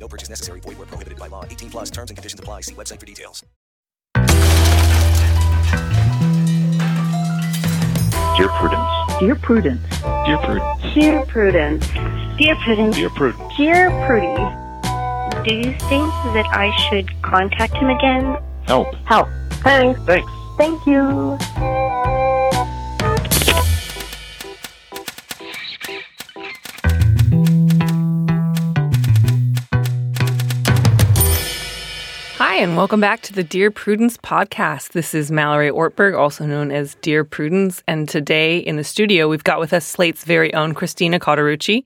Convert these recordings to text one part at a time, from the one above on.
No purchase necessary. Void where prohibited by law. 18 plus terms and conditions apply. See website for details. Dear Prudence. Dear Prudence. Dear Prudence. Dear Prudence. Dear Prudence. Dear Prudence. Dear Prudy. Do you think that I should contact him again? Help. Help. Thanks. Thanks. Thank you. Hi, and welcome back to the Dear Prudence podcast. This is Mallory Ortberg, also known as Dear Prudence. And today in the studio, we've got with us Slate's very own Christina Cauterucci.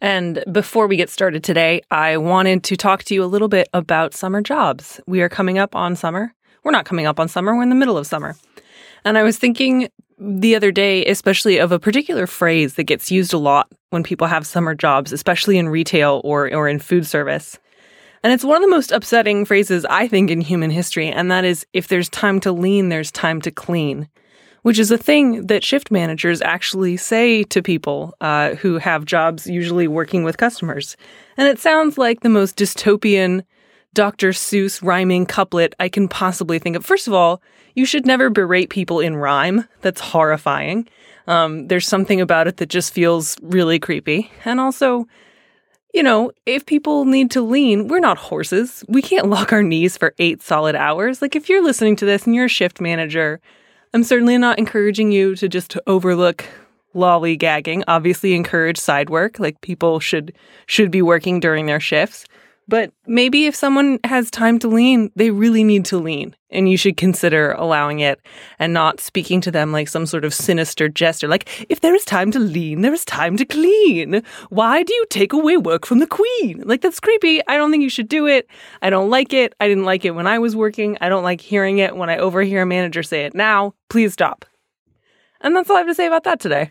And before we get started today, I wanted to talk to you a little bit about summer jobs. We are coming up on summer. We're not coming up on summer, we're in the middle of summer. And I was thinking the other day, especially of a particular phrase that gets used a lot when people have summer jobs, especially in retail or, or in food service. And it's one of the most upsetting phrases, I think, in human history. And that is if there's time to lean, there's time to clean, which is a thing that shift managers actually say to people uh, who have jobs usually working with customers. And it sounds like the most dystopian Dr. Seuss rhyming couplet I can possibly think of. First of all, you should never berate people in rhyme. That's horrifying. Um, there's something about it that just feels really creepy. And also, you know, if people need to lean, we're not horses. We can't lock our knees for eight solid hours. Like, if you're listening to this and you're a shift manager, I'm certainly not encouraging you to just overlook lollygagging. Obviously, encourage side work. Like, people should should be working during their shifts. But maybe if someone has time to lean, they really need to lean, and you should consider allowing it and not speaking to them like some sort of sinister jester. Like, if there is time to lean, there is time to clean. Why do you take away work from the queen? Like, that's creepy. I don't think you should do it. I don't like it. I didn't like it when I was working. I don't like hearing it when I overhear a manager say it now. Please stop. And that's all I have to say about that today.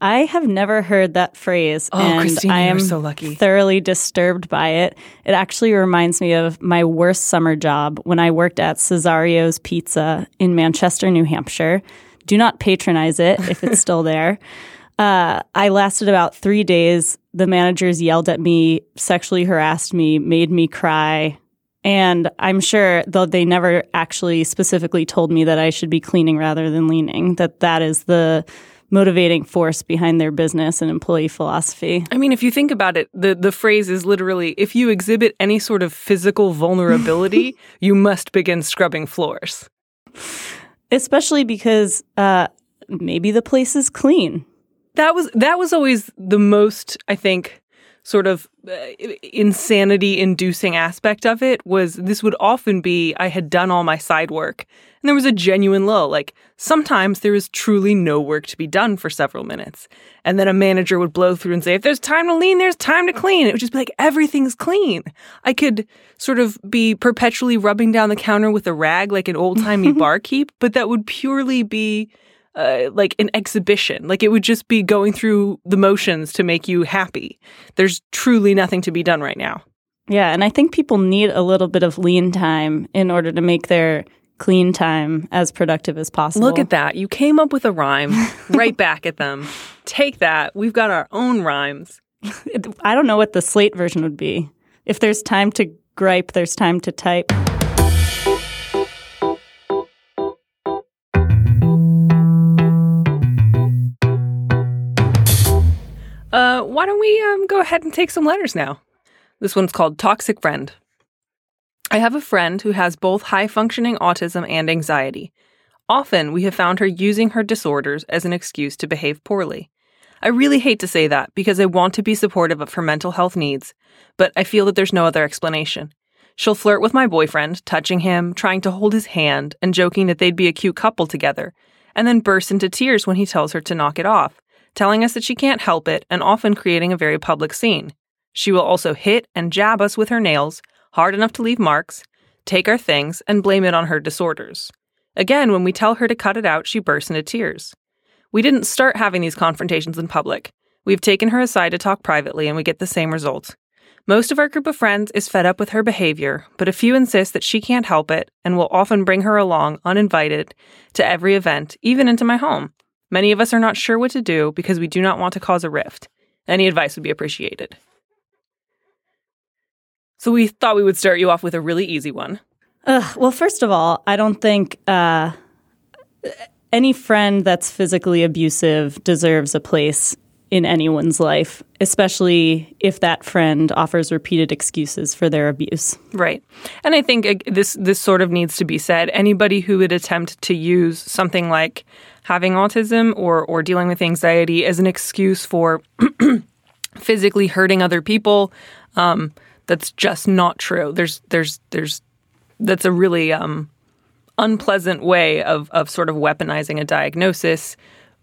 I have never heard that phrase, Oh, and Christina, I you're am so lucky. thoroughly disturbed by it. It actually reminds me of my worst summer job when I worked at Cesario's Pizza in Manchester, New Hampshire. Do not patronize it if it's still there. Uh, I lasted about three days. The managers yelled at me, sexually harassed me, made me cry. And I'm sure, though they never actually specifically told me that I should be cleaning rather than leaning, that that is the motivating force behind their business and employee philosophy. I mean, if you think about it, the, the phrase is literally if you exhibit any sort of physical vulnerability, you must begin scrubbing floors. Especially because uh, maybe the place is clean. That was that was always the most, I think, sort of uh, insanity inducing aspect of it was this would often be I had done all my side work and there was a genuine lull. Like sometimes there is truly no work to be done for several minutes. And then a manager would blow through and say, if there's time to lean, there's time to clean. It would just be like, everything's clean. I could sort of be perpetually rubbing down the counter with a rag like an old timey barkeep, but that would purely be uh, like an exhibition. Like it would just be going through the motions to make you happy. There's truly nothing to be done right now. Yeah, and I think people need a little bit of lean time in order to make their clean time as productive as possible. Look at that. You came up with a rhyme right back at them. Take that. We've got our own rhymes. I don't know what the slate version would be. If there's time to gripe, there's time to type. Why don't we um, go ahead and take some letters now? This one's called Toxic Friend. I have a friend who has both high functioning autism and anxiety. Often, we have found her using her disorders as an excuse to behave poorly. I really hate to say that because I want to be supportive of her mental health needs, but I feel that there's no other explanation. She'll flirt with my boyfriend, touching him, trying to hold his hand, and joking that they'd be a cute couple together, and then burst into tears when he tells her to knock it off, telling us that she can't help it and often creating a very public scene. She will also hit and jab us with her nails, hard enough to leave marks, take our things, and blame it on her disorders. Again, when we tell her to cut it out, she bursts into tears. We didn't start having these confrontations in public. We've taken her aside to talk privately, and we get the same result. Most of our group of friends is fed up with her behavior, but a few insist that she can't help it and will often bring her along uninvited to every event, even into my home. Many of us are not sure what to do because we do not want to cause a rift. Any advice would be appreciated. So we thought we would start you off with a really easy one. Uh, well, first of all, I don't think uh, any friend that's physically abusive deserves a place in anyone's life, especially if that friend offers repeated excuses for their abuse. Right. And I think this this sort of needs to be said. Anybody who would attempt to use something like having autism or or dealing with anxiety as an excuse for physically hurting other people um, that's just not true. There's there's there's that's a really um, unpleasant way of of sort of weaponizing a diagnosis.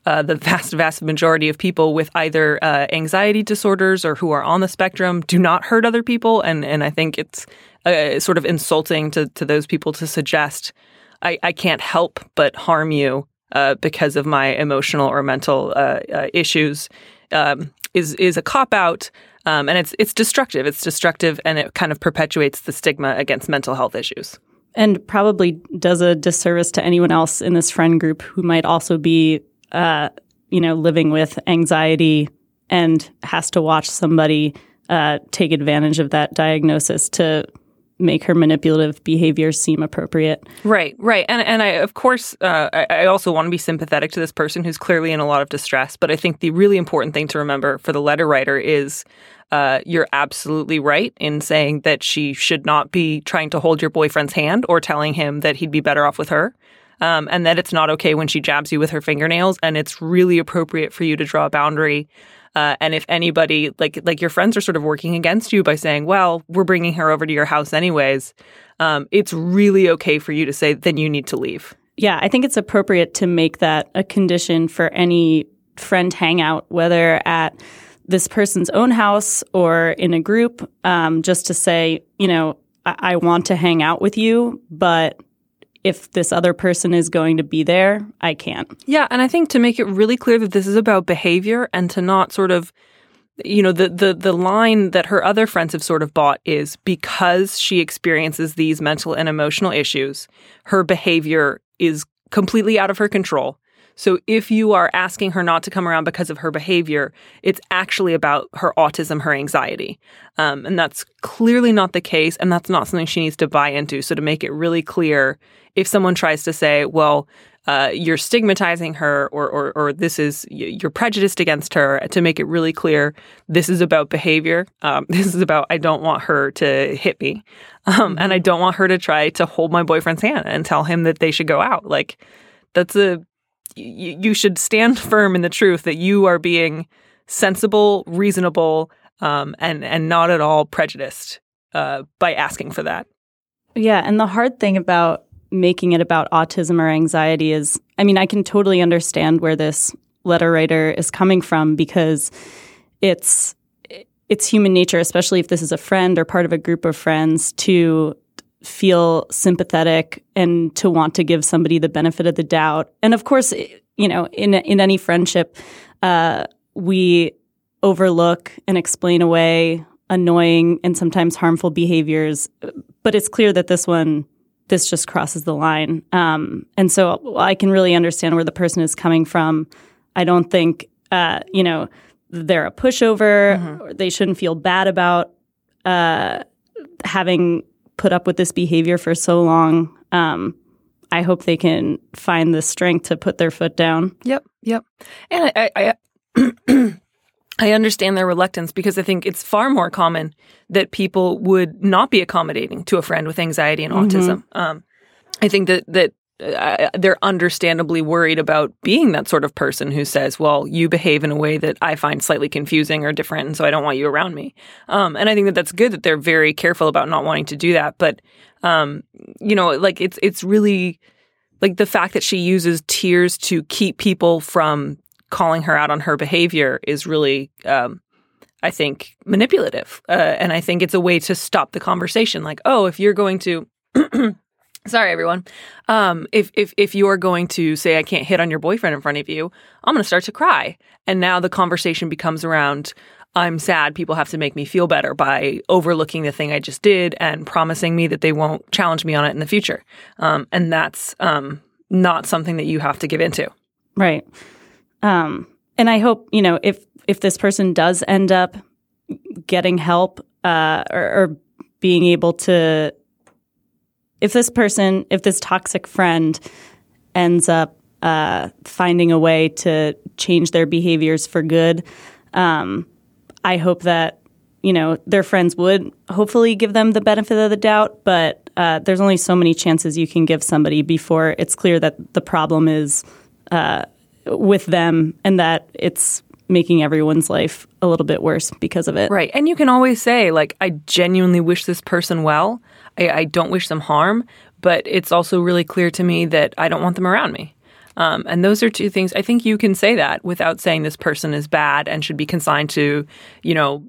Uh, the vast vast majority of people with either uh, anxiety disorders or who are on the spectrum do not hurt other people, and and I think it's uh, sort of insulting to to those people to suggest I, I can't help but harm you uh, because of my emotional or mental uh, uh, issues um, is is a cop out. Um, and it's it's destructive. It's destructive, and it kind of perpetuates the stigma against mental health issues. And probably does a disservice to anyone else in this friend group who might also be, uh, you know, living with anxiety and has to watch somebody uh, take advantage of that diagnosis to make her manipulative behavior seem appropriate. Right, right, and and I of course uh, I, I, also want to be sympathetic to this person who's clearly in a lot of distress. But I think the really important thing to remember for the letter writer is uh, you're absolutely right in saying that she should not be trying to hold your boyfriend's hand or telling him that he'd be better off with her. Um, and that it's not okay when she jabs you with her fingernails, and it's really appropriate for you to draw a boundary. Uh, and if anybody, like like your friends, are sort of working against you by saying, "Well, we're bringing her over to your house anyways," um, it's really okay for you to say, "Then you need to leave." Yeah, I think it's appropriate to make that a condition for any friend hangout, whether at this person's own house or in a group, um, just to say, you know, I-, I want to hang out with you, but if this other person is going to be there, I can't. Yeah, and I think to make it really clear that this is about behavior and to not sort of you know the the the line that her other friends have sort of bought is because she experiences these mental and emotional issues, her behavior is completely out of her control so if you are asking her not to come around because of her behavior, it's actually about her autism, her anxiety. Um, and that's clearly not the case. And that's not something she needs to buy into. So to make it really clear, if someone tries to say, well, uh, you're stigmatizing her or, or, or this is you're prejudiced against her to make it really clear this is about behavior um, this is about i don't want her to hit me um, and i don't want her to try to hold my boyfriend's hand and tell him that they should go out like that's a you should stand firm in the truth that you are being sensible, reasonable, um, and and not at all prejudiced uh, by asking for that. Yeah, and the hard thing about making it about autism or anxiety is, I mean, I can totally understand where this letter writer is coming from because it's it's human nature, especially if this is a friend or part of a group of friends, to feel sympathetic and to want to give somebody the benefit of the doubt. And of course, you know, in in any friendship, uh, we overlook and explain away annoying and sometimes harmful behaviors. But it's clear that this one, this just crosses the line. Um, and so I can really understand where the person is coming from. I don't think, uh, you know, they're a pushover. Mm-hmm. Or they shouldn't feel bad about uh, having put up with this behavior for so long. Um, I hope they can find the strength to put their foot down. Yep, yep. And I, I, I I understand their reluctance because I think it's far more common that people would not be accommodating to a friend with anxiety and mm-hmm. autism. Um, I think that that uh, they're understandably worried about being that sort of person who says, "Well, you behave in a way that I find slightly confusing or different, and so I don't want you around me." Um, and I think that that's good that they're very careful about not wanting to do that. But um, you know, like it's it's really like the fact that she uses tears to keep people from calling her out on her behavior is really, um, I think, manipulative. Uh, and I think it's a way to stop the conversation. Like, oh, if you're going to. Sorry, everyone. Um, if if if you're going to say I can't hit on your boyfriend in front of you, I'm going to start to cry, and now the conversation becomes around I'm sad. People have to make me feel better by overlooking the thing I just did and promising me that they won't challenge me on it in the future. Um, and that's um, not something that you have to give into. Right. Um, and I hope you know if if this person does end up getting help uh, or, or being able to, if this person, if this toxic friend ends up uh, finding a way to change their behaviors for good, um, I hope that you know their friends would hopefully give them the benefit of the doubt. But uh, there's only so many chances you can give somebody before it's clear that the problem is uh, with them and that it's making everyone's life a little bit worse because of it. Right. And you can always say, like, I genuinely wish this person well. I, I don't wish them harm, but it's also really clear to me that I don't want them around me. Um, and those are two things I think you can say that without saying this person is bad and should be consigned to, you know,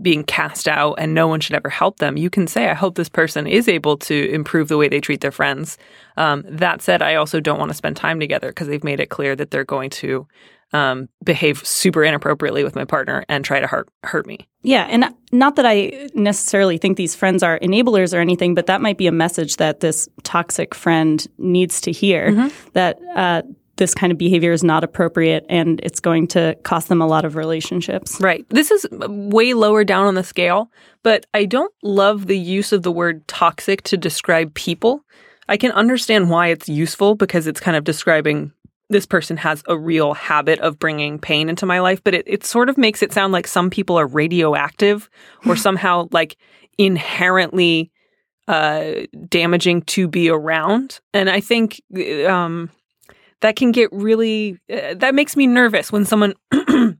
being cast out and no one should ever help them. You can say, I hope this person is able to improve the way they treat their friends. Um, that said, I also don't want to spend time together because they've made it clear that they're going to um, behave super inappropriately with my partner and try to hurt hurt me. Yeah, and not that I necessarily think these friends are enablers or anything, but that might be a message that this toxic friend needs to hear mm-hmm. that uh, this kind of behavior is not appropriate and it's going to cost them a lot of relationships. Right. This is way lower down on the scale, but I don't love the use of the word toxic to describe people. I can understand why it's useful because it's kind of describing this person has a real habit of bringing pain into my life, but it, it sort of makes it sound like some people are radioactive or somehow like inherently uh, damaging to be around. And I think um, that can get really, uh, that makes me nervous when someone.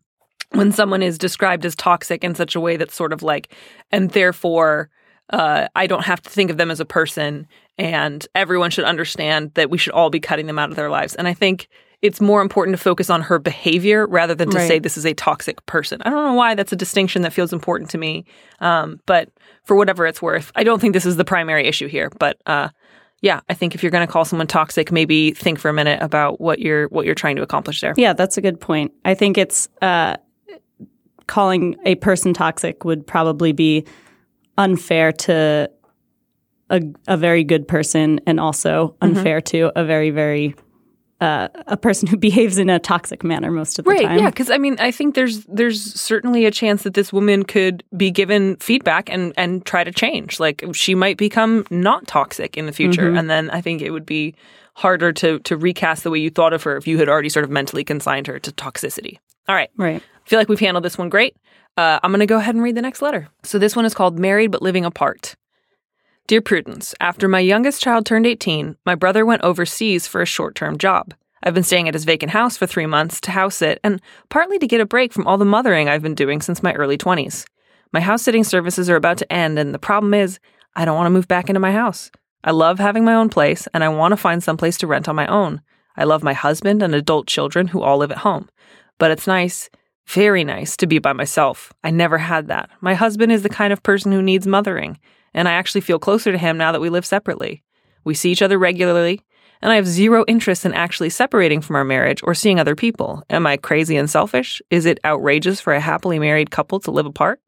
when someone is described as toxic in such a way that's sort of like, and therefore uh, I don't have to think of them as a person, and everyone should understand that we should all be cutting them out of their lives. And I think it's more important to focus on her behavior rather than to right. say this is a toxic person. I don't know why that's a distinction that feels important to me, um, but for whatever it's worth, I don't think this is the primary issue here. But uh, yeah, I think if you're going to call someone toxic, maybe think for a minute about what you're what you're trying to accomplish there. Yeah, that's a good point. I think it's uh, calling a person toxic would probably be unfair to a, a very good person and also mm-hmm. unfair mm-hmm. to a very, very uh, a person who behaves in a toxic manner most of the right, time. Right. Yeah. Because I mean, I think there's there's certainly a chance that this woman could be given feedback and and try to change. Like she might become not toxic in the future, mm-hmm. and then I think it would be harder to to recast the way you thought of her if you had already sort of mentally consigned her to toxicity. All right. Right. I feel like we've handled this one great. Uh, I'm going to go ahead and read the next letter. So this one is called Married but Living Apart. Dear Prudence, after my youngest child turned 18, my brother went overseas for a short term job. I've been staying at his vacant house for three months to house it and partly to get a break from all the mothering I've been doing since my early 20s. My house sitting services are about to end, and the problem is, I don't want to move back into my house. I love having my own place, and I want to find some place to rent on my own. I love my husband and adult children who all live at home. But it's nice, very nice, to be by myself. I never had that. My husband is the kind of person who needs mothering, and I actually feel closer to him now that we live separately. We see each other regularly, and I have zero interest in actually separating from our marriage or seeing other people. Am I crazy and selfish? Is it outrageous for a happily married couple to live apart?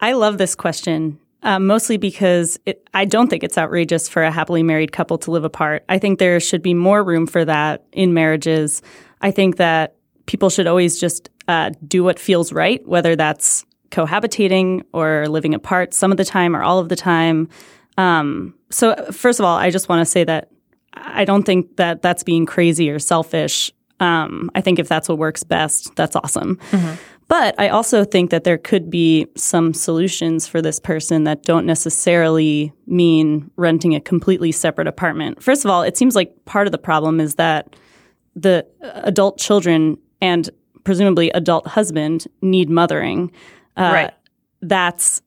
I love this question, uh, mostly because it, I don't think it's outrageous for a happily married couple to live apart. I think there should be more room for that in marriages. I think that people should always just uh, do what feels right, whether that's cohabitating or living apart some of the time or all of the time. Um, so, first of all, I just want to say that I don't think that that's being crazy or selfish. Um, I think if that's what works best, that's awesome. Mm-hmm. But I also think that there could be some solutions for this person that don't necessarily mean renting a completely separate apartment. First of all, it seems like part of the problem is that the adult children and presumably adult husband need mothering. Uh, right. That's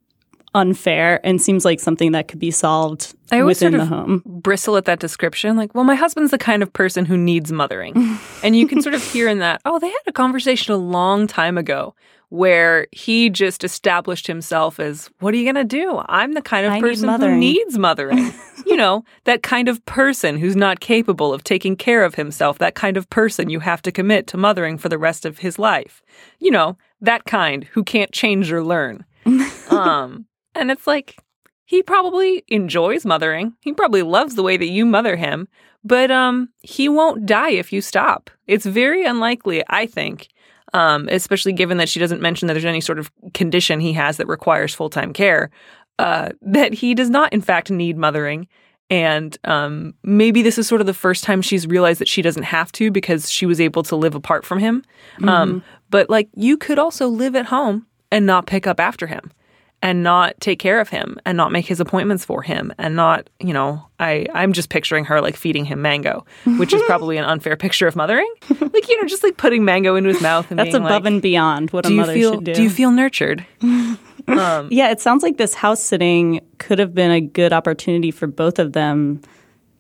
unfair and seems like something that could be solved I always within sort of the home. Bristle at that description, like, well, my husband's the kind of person who needs mothering. and you can sort of hear in that, oh, they had a conversation a long time ago where he just established himself as, what are you going to do? I'm the kind of I need person who needs mothering. you know, that kind of person who's not capable of taking care of himself, that kind of person you have to commit to mothering for the rest of his life. You know, that kind who can't change or learn. um, and it's like, he probably enjoys mothering. He probably loves the way that you mother him, but um, he won't die if you stop. It's very unlikely, I think, um, especially given that she doesn't mention that there's any sort of condition he has that requires full time care, uh, that he does not, in fact, need mothering. And um, maybe this is sort of the first time she's realized that she doesn't have to because she was able to live apart from him. Um, but like, you could also live at home and not pick up after him and not take care of him and not make his appointments for him and not, you know, I, I'm just picturing her like feeding him mango, which is probably an unfair picture of mothering. Like, you know, just like putting mango into his mouth and That's above like, and beyond what a mother feel should do. do you feel nurtured? um, yeah, it sounds like this house sitting could have been a good opportunity for both of them.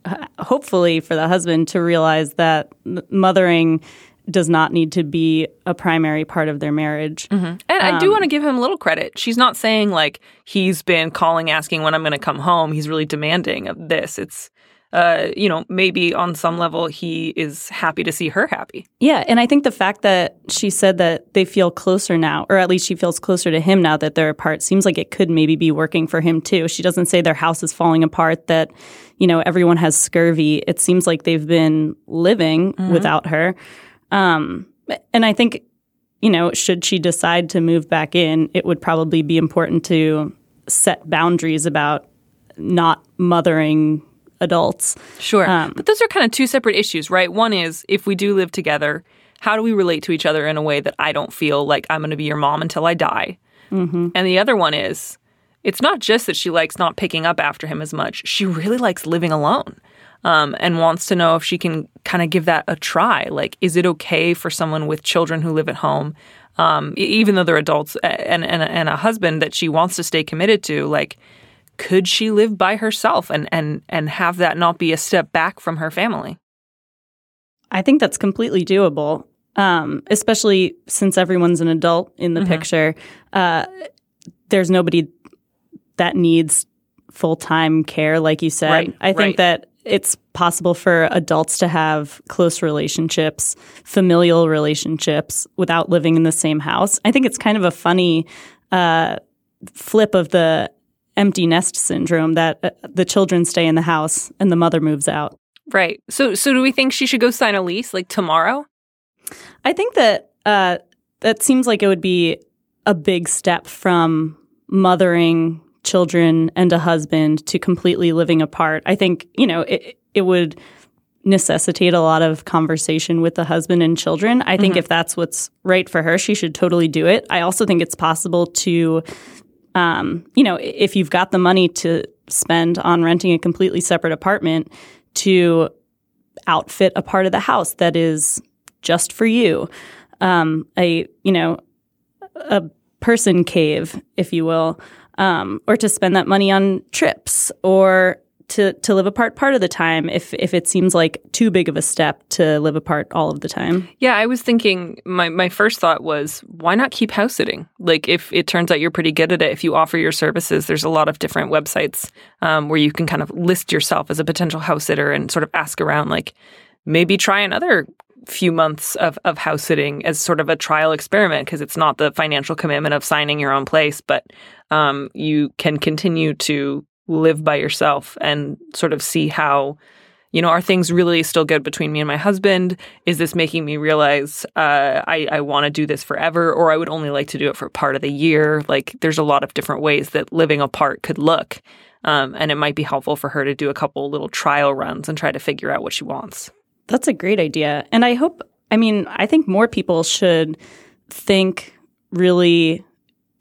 uh, Hopefully, for the husband to realize that mothering does not need to be a primary part of their marriage. Mm-hmm. And I do um, want to give him a little credit. She's not saying like he's been calling, asking when I'm going to come home. He's really demanding of this. It's, uh, you know, maybe on some level he is happy to see her happy. Yeah, and I think the fact that she said that they feel closer now, or at least she feels closer to him now that they're apart, seems like it could maybe be working for him too. She doesn't say their house is falling apart, that, you know, everyone has scurvy. It seems like they've been living mm-hmm. without her. Um, and I think, you know, should she decide to move back in, it would probably be important to set boundaries about not mothering adults. Sure. Um, but those are kind of two separate issues, right? One is if we do live together, how do we relate to each other in a way that I don't feel like I'm going to be your mom until I die? Mm-hmm. And the other one is it's not just that she likes not picking up after him as much, she really likes living alone. Um, and wants to know if she can kind of give that a try. Like, is it okay for someone with children who live at home, um, even though they're adults and, and, and a husband that she wants to stay committed to? Like, could she live by herself and, and, and have that not be a step back from her family? I think that's completely doable, um, especially since everyone's an adult in the picture. Uh, there's nobody that needs full time care, like you said. Right, I think right. that it's possible for adults to have close relationships, familial relationships, without living in the same house. I think it's kind of a funny uh, flip of the empty nest syndrome that uh, the children stay in the house and the mother moves out. Right. So so do we think she should go sign a lease like tomorrow? I think that uh, that seems like it would be a big step from mothering children and a husband to completely living apart. I think you know it, it would necessitate a lot of conversation with the husband and children. I think if that's what's right for her, she should totally do it. I also think it's possible to, um, you know, if you've got the money to spend on renting a completely separate apartment, to outfit a part of the house that is just for you. Um, a you know a person cave, if you will, um, or to spend that money on trips or to to live apart part of the time if if it seems like too big of a step to live apart all of the time. Yeah, I was thinking my my first thought was why not keep house sitting? Like if it turns out you're pretty good at it, if you offer your services, there's a lot of different websites um, where you can kind of list yourself as a potential house sitter and sort of ask around, like maybe try another few months of, of house sitting as sort of a trial experiment because it's not the financial commitment of signing your own place, but um, you can continue to live by yourself and sort of see how you know are things really still good between me and my husband? Is this making me realize uh, i, I want to do this forever or i would only like to do it for part of the year? Like there's a lot of different ways that living apart could look um, and it might be helpful for her to do a couple little trial runs and try to figure out what she wants That's a great idea. And I hope, I mean, I think more people should think really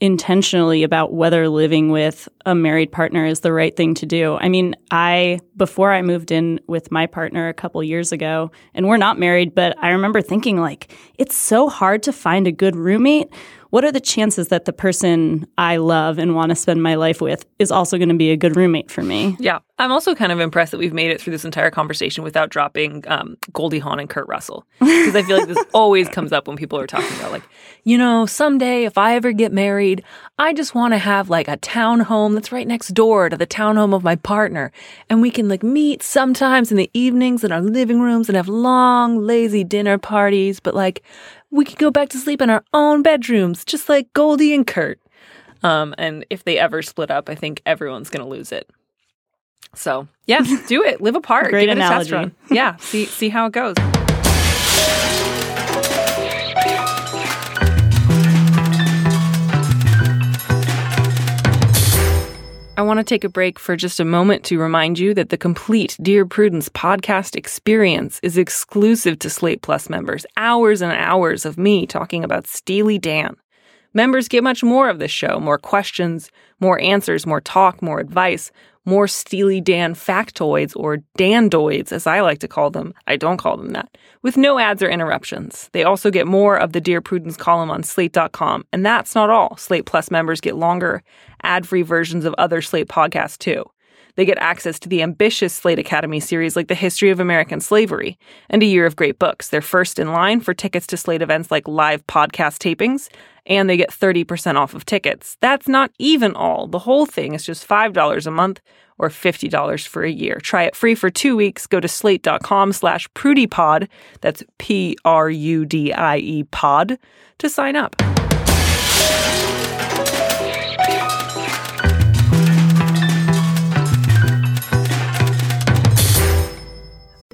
intentionally about whether living with a married partner is the right thing to do. I mean, I, before I moved in with my partner a couple years ago, and we're not married, but I remember thinking, like, it's so hard to find a good roommate. What are the chances that the person I love and want to spend my life with is also going to be a good roommate for me? Yeah. I'm also kind of impressed that we've made it through this entire conversation without dropping um, Goldie Hawn and Kurt Russell. Because I feel like this always comes up when people are talking about, like, you know, someday if I ever get married, I just want to have like a townhome that's right next door to the townhome of my partner. And we can like meet sometimes in the evenings in our living rooms and have long, lazy dinner parties. But like, we could go back to sleep in our own bedrooms, just like Goldie and Kurt. Um, and if they ever split up, I think everyone's going to lose it. So yeah, do it. Live apart. Great Give it a test analogy. Yeah, see see how it goes. I want to take a break for just a moment to remind you that the complete Dear Prudence podcast experience is exclusive to Slate Plus members. Hours and hours of me talking about Steely Dan. Members get much more of this show more questions, more answers, more talk, more advice, more Steely Dan factoids or Dandoids, as I like to call them. I don't call them that, with no ads or interruptions. They also get more of the Dear Prudence column on slate.com. And that's not all. Slate Plus members get longer, ad free versions of other Slate podcasts too. They get access to the ambitious Slate Academy series like The History of American Slavery and A Year of Great Books. They're first in line for tickets to Slate events like live podcast tapings, and they get 30% off of tickets. That's not even all. The whole thing is just $5 a month or $50 for a year. Try it free for two weeks. Go to slate.com slash prudypod, that's P-R-U-D-I-E pod, to sign up.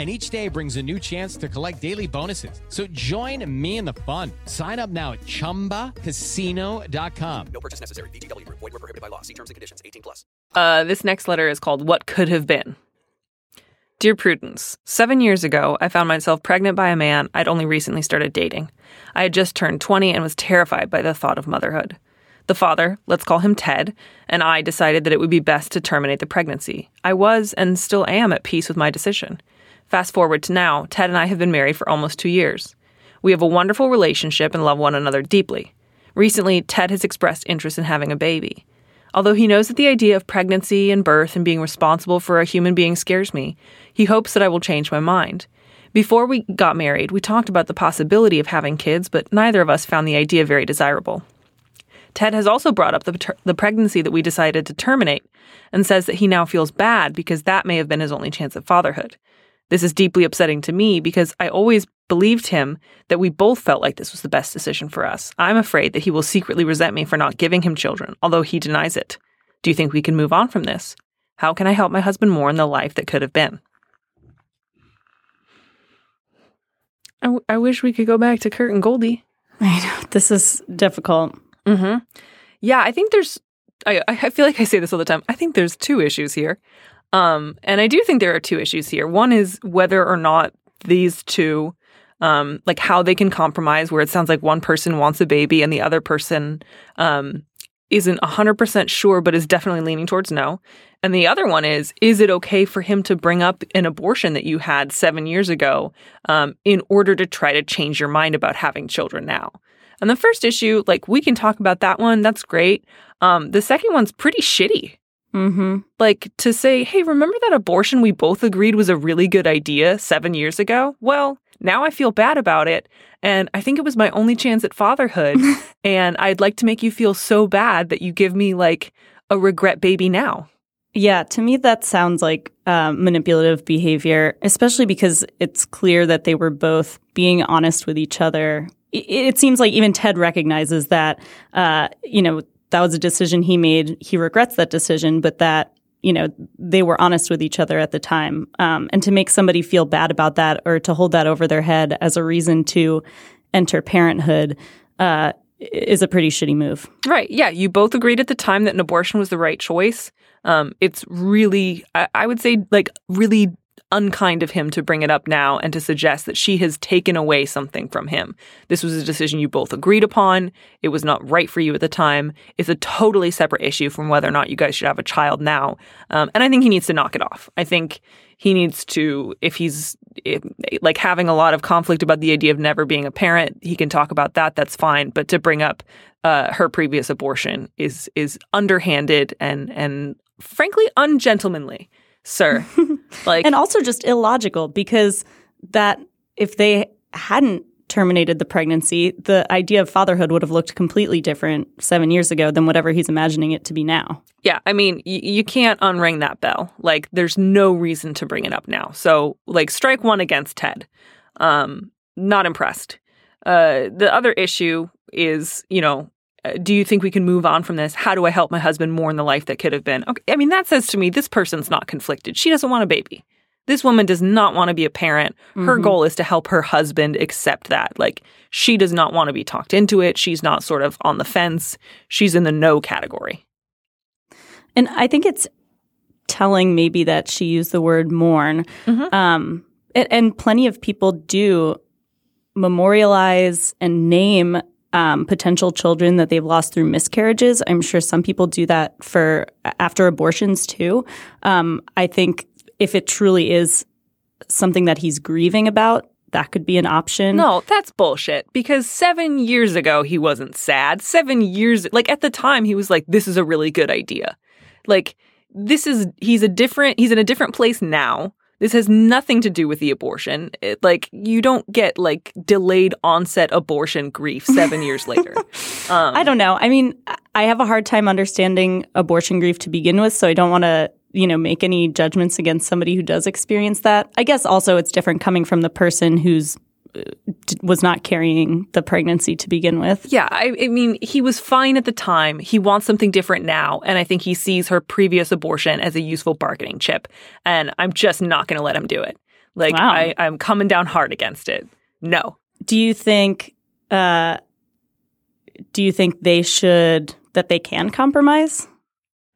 And each day brings a new chance to collect daily bonuses. So join me in the fun. Sign up now at chumbacasino.com. No purchase necessary. VGW Group. Void were prohibited by law. See terms and conditions. 18 plus. Uh, this next letter is called What Could Have Been. Dear Prudence, seven years ago, I found myself pregnant by a man I'd only recently started dating. I had just turned 20 and was terrified by the thought of motherhood. The father, let's call him Ted, and I decided that it would be best to terminate the pregnancy. I was and still am at peace with my decision. Fast forward to now, Ted and I have been married for almost two years. We have a wonderful relationship and love one another deeply. Recently, Ted has expressed interest in having a baby. Although he knows that the idea of pregnancy and birth and being responsible for a human being scares me, he hopes that I will change my mind. Before we got married, we talked about the possibility of having kids, but neither of us found the idea very desirable. Ted has also brought up the, the pregnancy that we decided to terminate and says that he now feels bad because that may have been his only chance at fatherhood. This is deeply upsetting to me because I always believed him that we both felt like this was the best decision for us. I'm afraid that he will secretly resent me for not giving him children, although he denies it. Do you think we can move on from this? How can I help my husband more in the life that could have been? I, w- I wish we could go back to Kurt and Goldie. I know this is difficult. Mm-hmm. Yeah, I think there's. I I feel like I say this all the time. I think there's two issues here, um, and I do think there are two issues here. One is whether or not these two um, like how they can compromise where it sounds like one person wants a baby and the other person um, isn't 100% sure but is definitely leaning towards no. And the other one is is it okay for him to bring up an abortion that you had seven years ago um, in order to try to change your mind about having children now? And the first issue, like we can talk about that one, that's great. Um, the second one's pretty shitty. Mm-hmm. Like to say, hey, remember that abortion we both agreed was a really good idea seven years ago? Well, now I feel bad about it. And I think it was my only chance at fatherhood. and I'd like to make you feel so bad that you give me like a regret baby now. Yeah, to me, that sounds like um, manipulative behavior, especially because it's clear that they were both being honest with each other. It, it seems like even Ted recognizes that, uh, you know, that was a decision he made. He regrets that decision, but that, you know, they were honest with each other at the time. Um, and to make somebody feel bad about that or to hold that over their head as a reason to enter parenthood, uh, is a pretty shitty move. Right. Yeah. You both agreed at the time that an abortion was the right choice. Um, it's really, I, I would say, like, really unkind of him to bring it up now and to suggest that she has taken away something from him. This was a decision you both agreed upon. It was not right for you at the time. It's a totally separate issue from whether or not you guys should have a child now. Um, and I think he needs to knock it off. I think he needs to, if he's if, like having a lot of conflict about the idea of never being a parent, he can talk about that. That's fine. But to bring up uh, her previous abortion is is underhanded and and frankly ungentlemanly sir. like and also just illogical because that if they hadn't terminated the pregnancy, the idea of fatherhood would have looked completely different seven years ago than whatever he's imagining it to be now. Yeah, I mean, y- you can't unring that bell. Like, there's no reason to bring it up now. So, like, strike one against Ted. Um, not impressed. Uh, the other issue is, you know, do you think we can move on from this? How do I help my husband mourn the life that could have been? Okay, I mean, that says to me this person's not conflicted. She doesn't want a baby. This woman does not want to be a parent. Her Mhm. goal is to help her husband accept that. Like, she does not want to be talked into it. She's not sort of on the fence. She's in the no category. And I think it's telling maybe that she used the word mourn. Um, and, and plenty of people do memorialize and name um, potential children that they've lost through miscarriages. I'm sure some people do that for after abortions too. Um, I think if it truly is something that he's grieving about, that could be an option. No, that's bullshit. Because seven years ago, he wasn't sad. Seven years, like at the time, he was like, this is a really good idea. Like, this is, he's a different, he's in a different place now. This has nothing to do with the abortion. It, like, you don't get like delayed onset abortion grief seven years later. Um, I don't know. I mean, I have a hard time understanding abortion grief to begin with, so I don't want to, you know, make any judgments against somebody who does experience that. I guess also it's different coming from the person who's was not carrying the pregnancy to begin with. Yeah, I, I mean, he was fine at the time. He wants something different now. And I think he sees her previous abortion as a useful bargaining chip. And I'm just not going to let him do it. Like, Wow. I, I'm coming down hard against it. No. Do you think uh do you think they should that they can compromise?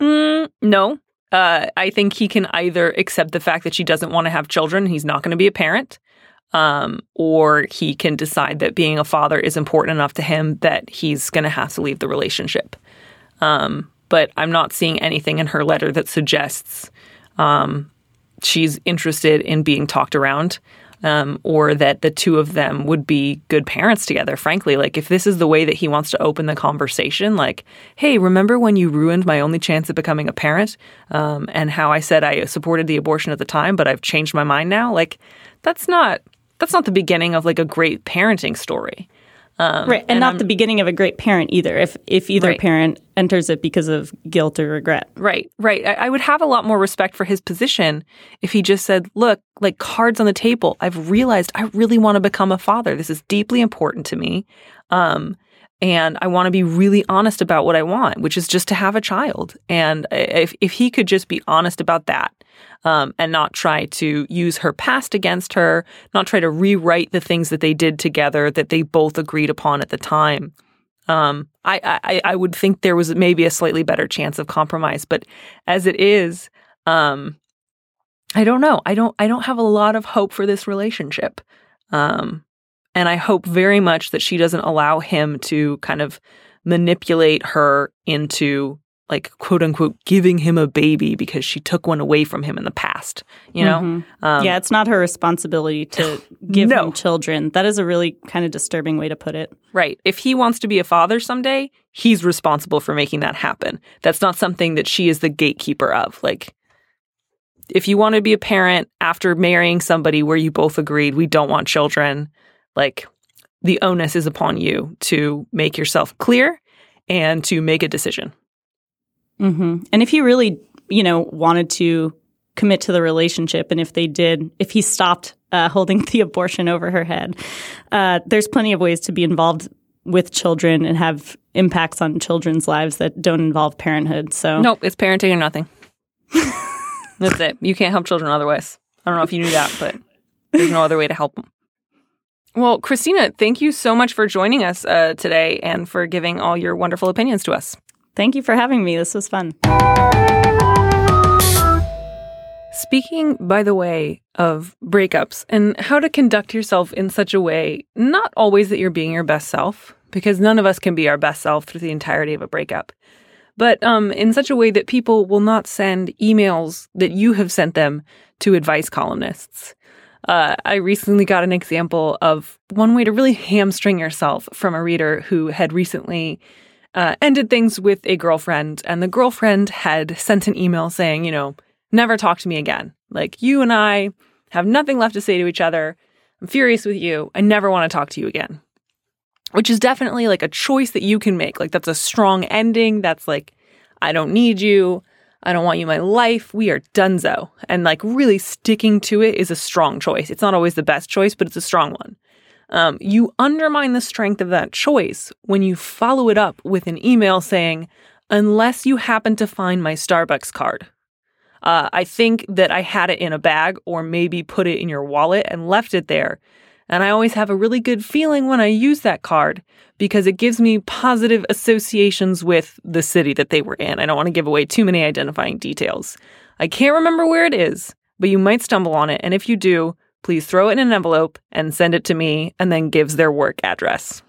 Mm, no. Uh, I think he can either accept the fact that she doesn't want to have children, he's not going to be a parent, um, or he can decide that being a father is important enough to him that he's going to have to leave the relationship. Um, but I'm not seeing anything in her letter that suggests um, she's interested in being talked around. Um, or that the two of them would be good parents together, frankly. Like, if this is the way that he wants to open the conversation, like, hey, remember when you ruined my only chance at becoming a parent? Um, and how I said I supported the abortion at the time, but I've changed my mind now? Like, that's not. That's not the beginning of like a great parenting story. Um, right, and, not the beginning of a great parent either. If if either Right. parent enters it because of guilt or regret. Right, right. I, I would have a lot more respect for his position if he just said, look, like cards on the table. I've realized I really want to become a father. This is deeply important to me. Um, and I want to be really honest about what I want, which is just to have a child. And if, if he could just be honest about that um, and not try to use her past against her, not try to rewrite the things that they did together that they both agreed upon at the time, um, I, I I would think there was maybe a slightly better chance of compromise. But as it is, um, I don't know. I don't I don't have a lot of hope for this relationship. Um, And I hope very much that she doesn't allow him to kind of manipulate her into like quote unquote giving him a baby because she took one away from him in the past. You know? Mhm. Um, yeah, it's not her responsibility to give No. him children. That is a really kind of disturbing way to put it. Right. If he wants to be a father someday, he's responsible for making that happen. That's not something that she is the gatekeeper of. Like, if you want to be a parent after marrying somebody where you both agreed we don't want children, like, the onus is upon you to make yourself clear and to make a decision. hmm And if he really, you know, wanted to commit to the relationship, and if they did, if he stopped uh, holding the abortion over her head, uh, there's plenty of ways to be involved with children and have impacts on children's lives that don't involve parenthood. So Nope, it's parenting or nothing. That's it. You can't help children otherwise. I don't know if you knew that, but there's no other way to help them. Well, Christina, thank you so much for joining us uh, today and for giving all your wonderful opinions to us. Thank you for having me. This was fun. Speaking, by the way, of breakups and how to conduct yourself in such a way, not always that you're being your best self, because none of us can be our best self through the entirety of a breakup, but um, in such a way that people will not send emails that you have sent them to advice columnists. Uh, I recently got an example of one way to really hamstring yourself from a reader who had recently uh, ended things with a girlfriend, and the girlfriend had sent an email saying, you know, never talk to me again. Like, you and I have nothing left to say to each other. I'm furious with you. I never want to talk to you again. Which is definitely like a choice that you can make. Like, that's a strong ending. That's like, I don't need you. I don't want you in my life. We are donezo. And like, really sticking to it is a strong choice. It's not always the best choice, but it's a strong one. Um, you undermine the strength of that choice when you follow it up with an email saying, unless you happen to find my Starbucks card. Uh, I think that I had it in a bag or maybe put it in your wallet and left it there. And I always have a really good feeling when I use that card because it gives me positive associations with the city that they were in. I don't want to give away too many identifying details. I can't remember where it is, but you might stumble on it. And if you do, please throw it in an envelope and send it to me and then gives their work address.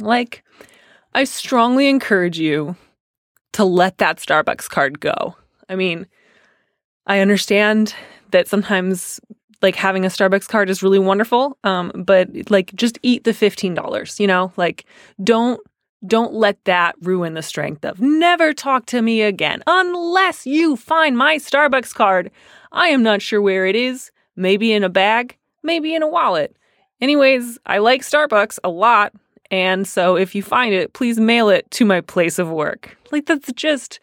Like, I strongly encourage you to let that Starbucks card go. I mean, I understand that sometimes like having a Starbucks card is really wonderful, um, but like just eat the fifteen dollars. You know, like don't don't let that ruin the strength of never talk to me again unless you find my Starbucks card. I am not sure where it is. Maybe in a bag, maybe in a wallet. Anyways, I like Starbucks a lot, and so if you find it, please mail it to my place of work. Like that's just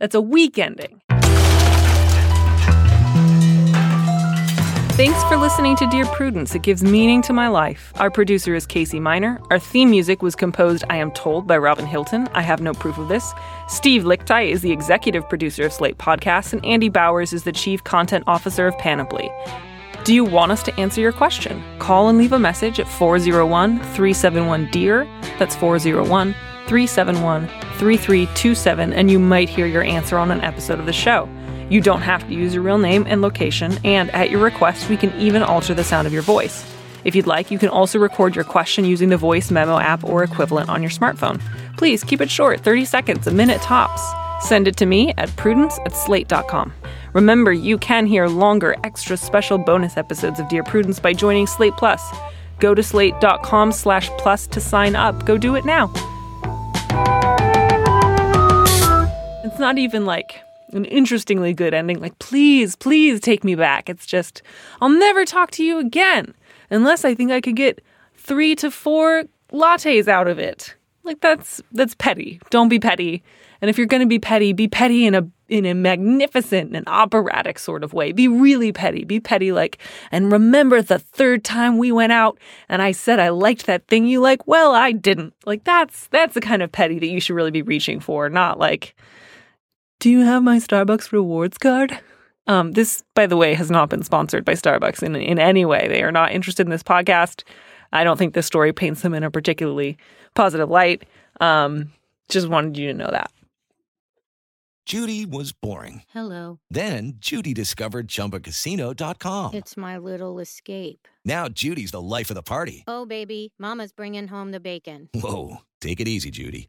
that's a weak ending. Thanks for listening to Dear Prudence. It gives meaning to my life. Our producer is Casey Miner. Our theme music was composed, I am told, by Robin Hilton. I have no proof of this. Steve Lickteig is the executive producer of Slate Podcasts, and Andy Bowers is the chief content officer of Panoply. Do you want us to answer your question? Call and leave a message at 401 371 DEAR. That's 401 371 3327, and you might hear your answer on an episode of the show. You don't have to use your real name and location, and at your request, we can even alter the sound of your voice. If you'd like, you can also record your question using the voice memo app or equivalent on your smartphone. Please keep it short 30 seconds, a minute tops. Send it to me at prudence at slate.com. Remember, you can hear longer, extra special bonus episodes of Dear Prudence by joining Slate Plus. Go to slate.com slash plus to sign up. Go do it now. It's not even like an interestingly good ending. Like, please, please take me back. It's just, I'll never talk to you again unless I think I could get three to four lattes out of it. Like that's that's petty. Don't be petty. And if you're going to be petty, be petty in a in a magnificent and operatic sort of way. Be really petty. Be petty like, and remember the third time we went out and I said I liked that thing you like? Well, I didn't. Like that's that's the kind of petty that you should really be reaching for, not like do you have my Starbucks rewards card? Um, this, by the way, has not been sponsored by Starbucks in, in any way. They are not interested in this podcast. I don't think this story paints them in a particularly positive light. Um, just wanted you to know that. Judy was boring. Hello. Then Judy discovered ChumbaCasino.com. It's my little escape. Now Judy's the life of the party. Oh, baby, Mama's bringing home the bacon. Whoa, take it easy, Judy.